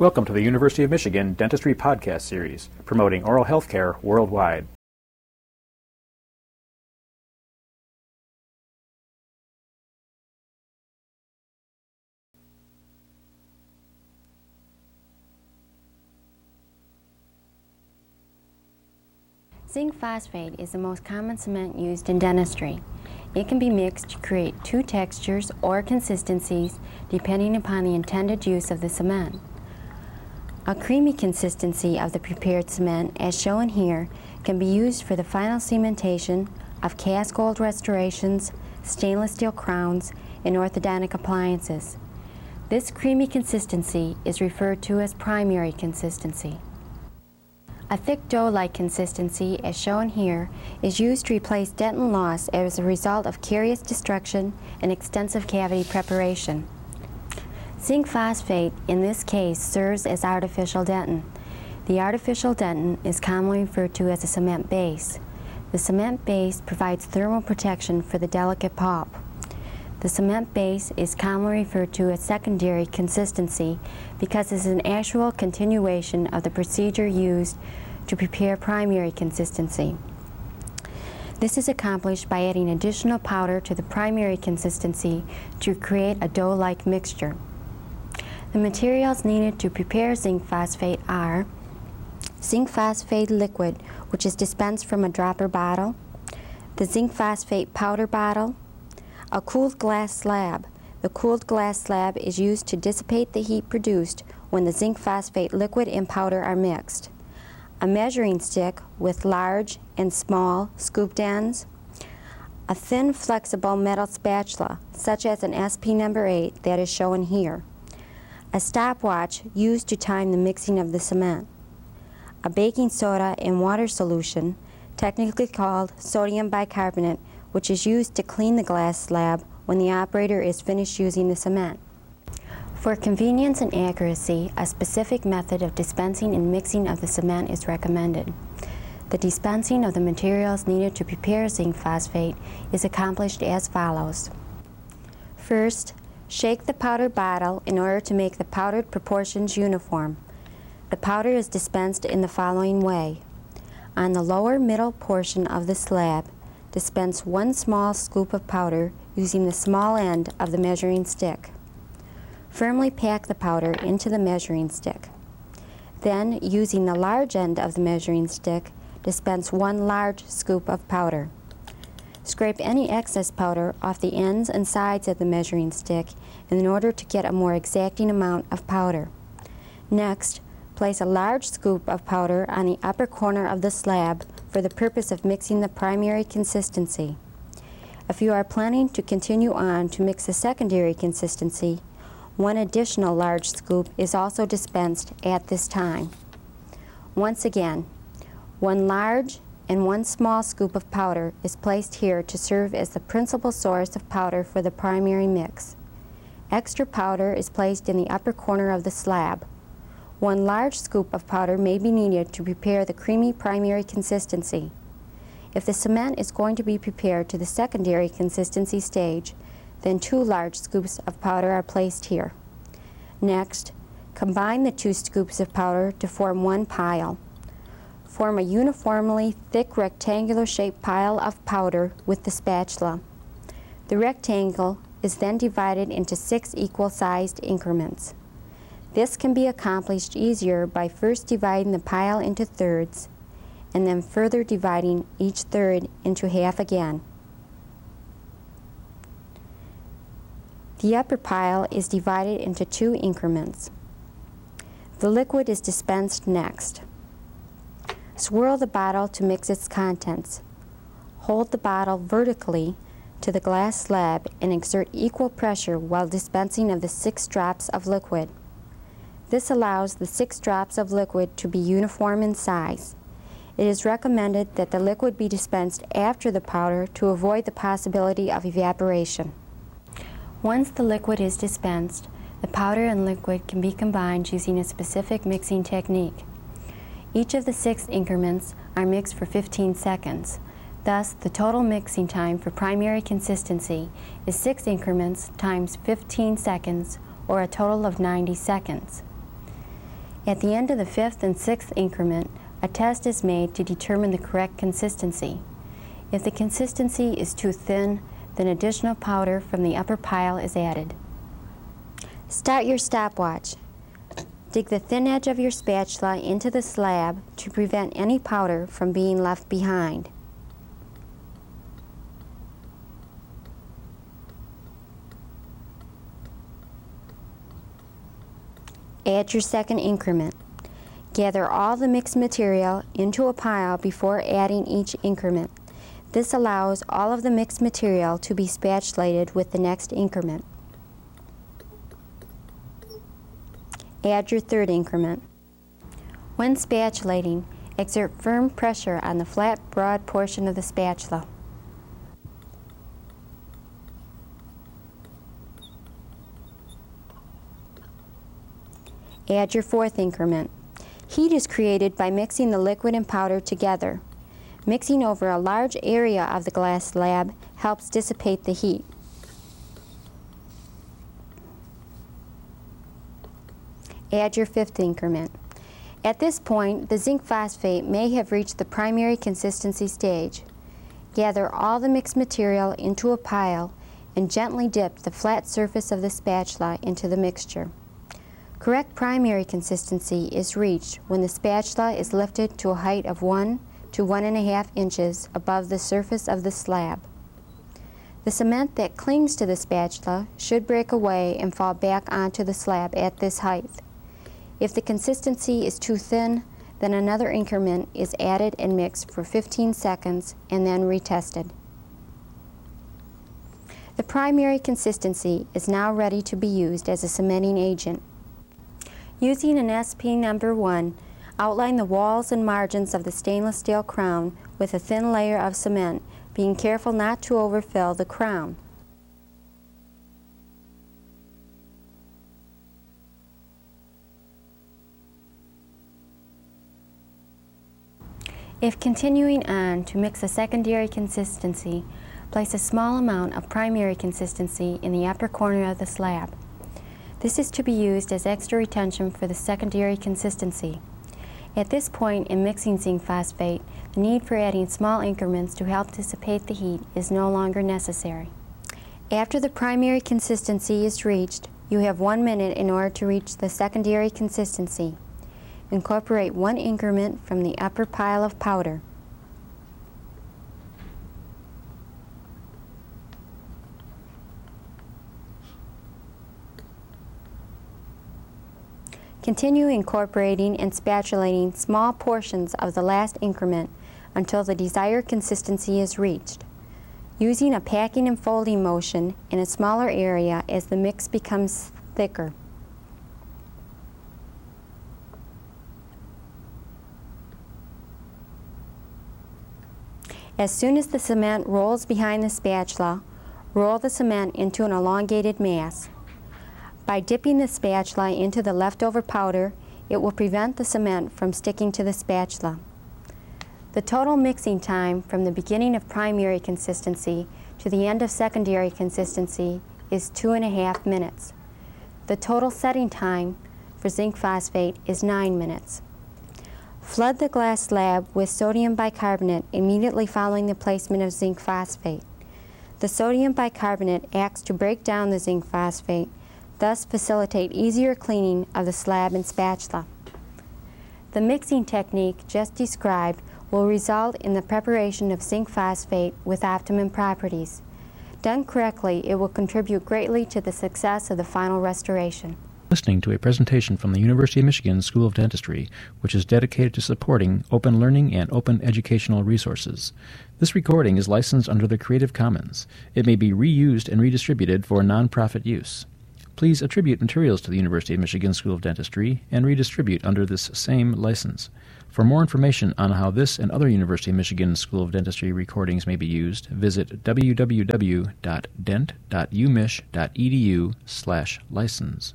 Welcome to the University of Michigan Dentistry Podcast Series, promoting oral health care worldwide. Zinc phosphate is the most common cement used in dentistry. It can be mixed to create two textures or consistencies depending upon the intended use of the cement. A creamy consistency of the prepared cement, as shown here, can be used for the final cementation of cast gold restorations, stainless steel crowns, and orthodontic appliances. This creamy consistency is referred to as primary consistency. A thick dough-like consistency, as shown here, is used to replace dentin loss as a result of carious destruction and extensive cavity preparation. Zinc phosphate, in this case, serves as artificial dentin. The artificial dentin is commonly referred to as a cement base. The cement base provides thermal protection for the delicate pulp. The cement base is commonly referred to as secondary consistency because it is an actual continuation of the procedure used to prepare primary consistency. This is accomplished by adding additional powder to the primary consistency to create a dough-like mixture. The materials needed to prepare zinc phosphate are zinc phosphate liquid, which is dispensed from a dropper bottle, the zinc phosphate powder bottle, a cooled glass slab. The cooled glass slab is used to dissipate the heat produced when the zinc phosphate liquid and powder are mixed, a measuring stick with large and small scooped ends, a thin flexible metal spatula, such as an SP number 8 that is shown here, a stopwatch used to time the mixing of the cement, a baking soda and water solution, technically called sodium bicarbonate, which is used to clean the glass slab when the operator is finished using the cement. For convenience and accuracy, a specific method of dispensing and mixing of the cement is recommended. The dispensing of the materials needed to prepare zinc phosphate is accomplished as follows. First, Shake the powder bottle in order to make the powdered proportions uniform. The powder is dispensed in the following way. On the lower middle portion of the slab, dispense one small scoop of powder using the small end of the measuring stick. Firmly pack the powder into the measuring stick. Then, using the large end of the measuring stick, dispense one large scoop of powder. Scrape any excess powder off the ends and sides of the measuring stick in order to get a more exacting amount of powder. Next, place a large scoop of powder on the upper corner of the slab for the purpose of mixing the primary consistency. If you are planning to continue on to mix the secondary consistency, one additional large scoop is also dispensed at this time. Once again, one large and one small scoop of powder is placed here to serve as the principal source of powder for the primary mix. Extra powder is placed in the upper corner of the slab. One large scoop of powder may be needed to prepare the creamy primary consistency. If the cement is going to be prepared to the secondary consistency stage, then two large scoops of powder are placed here. Next, combine the two scoops of powder to form one pile. Form a uniformly thick rectangular shaped pile of powder with the spatula. The rectangle is then divided into six equal sized increments. This can be accomplished easier by first dividing the pile into thirds and then further dividing each third into half again. The upper pile is divided into two increments. The liquid is dispensed next. Swirl the bottle to mix its contents. Hold the bottle vertically to the glass slab and exert equal pressure while dispensing of the six drops of liquid. This allows the six drops of liquid to be uniform in size. It is recommended that the liquid be dispensed after the powder to avoid the possibility of evaporation. Once the liquid is dispensed, the powder and liquid can be combined using a specific mixing technique. Each of the six increments are mixed for 15 seconds. Thus, the total mixing time for primary consistency is 6 increments times 15 seconds, or a total of 90 seconds. At the end of the fifth and sixth increment, a test is made to determine the correct consistency. If the consistency is too thin, then additional powder from the upper pile is added. Start your stopwatch. Dig the thin edge of your spatula into the slab to prevent any powder from being left behind. Add your second increment. Gather all the mixed material into a pile before adding each increment. This allows all of the mixed material to be spatulated with the next increment. Add your third increment. When spatulating, exert firm pressure on the flat, broad portion of the spatula. Add your fourth increment. Heat is created by mixing the liquid and powder together. Mixing over a large area of the glass slab helps dissipate the heat. Add your fifth increment. At this point, the zinc phosphate may have reached the primary consistency stage. Gather all the mixed material into a pile and gently dip the flat surface of the spatula into the mixture. Correct primary consistency is reached when the spatula is lifted to a height of 1 to 1.5 inches above the surface of the slab. The cement that clings to the spatula should break away and fall back onto the slab at this height. If the consistency is too thin, then another increment is added and mixed for 15 seconds and then retested. The primary consistency is now ready to be used as a cementing agent. Using an SP number 1, outline the walls and margins of the stainless steel crown with a thin layer of cement, being careful not to overfill the crown. If continuing on to mix a secondary consistency, place a small amount of primary consistency in the upper corner of the slab. This is to be used as extra retention for the secondary consistency. At this point in mixing zinc phosphate, the need for adding small increments to help dissipate the heat is no longer necessary. After the primary consistency is reached, you have one minute in order to reach the secondary consistency. Incorporate one increment from the upper pile of powder. Continue incorporating and spatulating small portions of the last increment until the desired consistency is reached. Using a packing and folding motion in a smaller area as the mix becomes thicker. As soon as the cement rolls behind the spatula, roll the cement into an elongated mass. By dipping the spatula into the leftover powder, it will prevent the cement from sticking to the spatula. The total mixing time from the beginning of primary consistency to the end of secondary consistency is two and a half minutes. The total setting time for zinc phosphate is nine minutes. Flood the glass slab with sodium bicarbonate immediately following the placement of zinc phosphate. The sodium bicarbonate acts to break down the zinc phosphate thus facilitate easier cleaning of the slab and spatula. The mixing technique just described will result in the preparation of zinc phosphate with optimum properties. Done correctly, it will contribute greatly to the success of the final restoration. Listening to a presentation from the University of Michigan School of Dentistry, which is dedicated to supporting open learning and open educational resources. This recording is licensed under the Creative Commons. It may be reused and redistributed for nonprofit use please attribute materials to the University of Michigan School of Dentistry and redistribute under this same license. For more information on how this and other University of Michigan School of Dentistry recordings may be used, visit www.dent.umich.edu/license.